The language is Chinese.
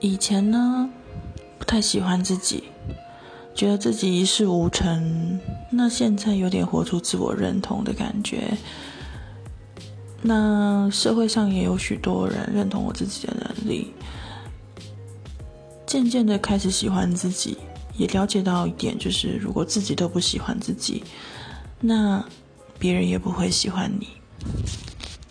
以前呢不太喜欢自己觉得自己一事无成那现在有点活出自我认同的感觉。那社会上也有许多人认同我自己的能力。渐渐的开始喜欢自己也了解到一点就是如果自己都不喜欢自己那别人也不会喜欢你。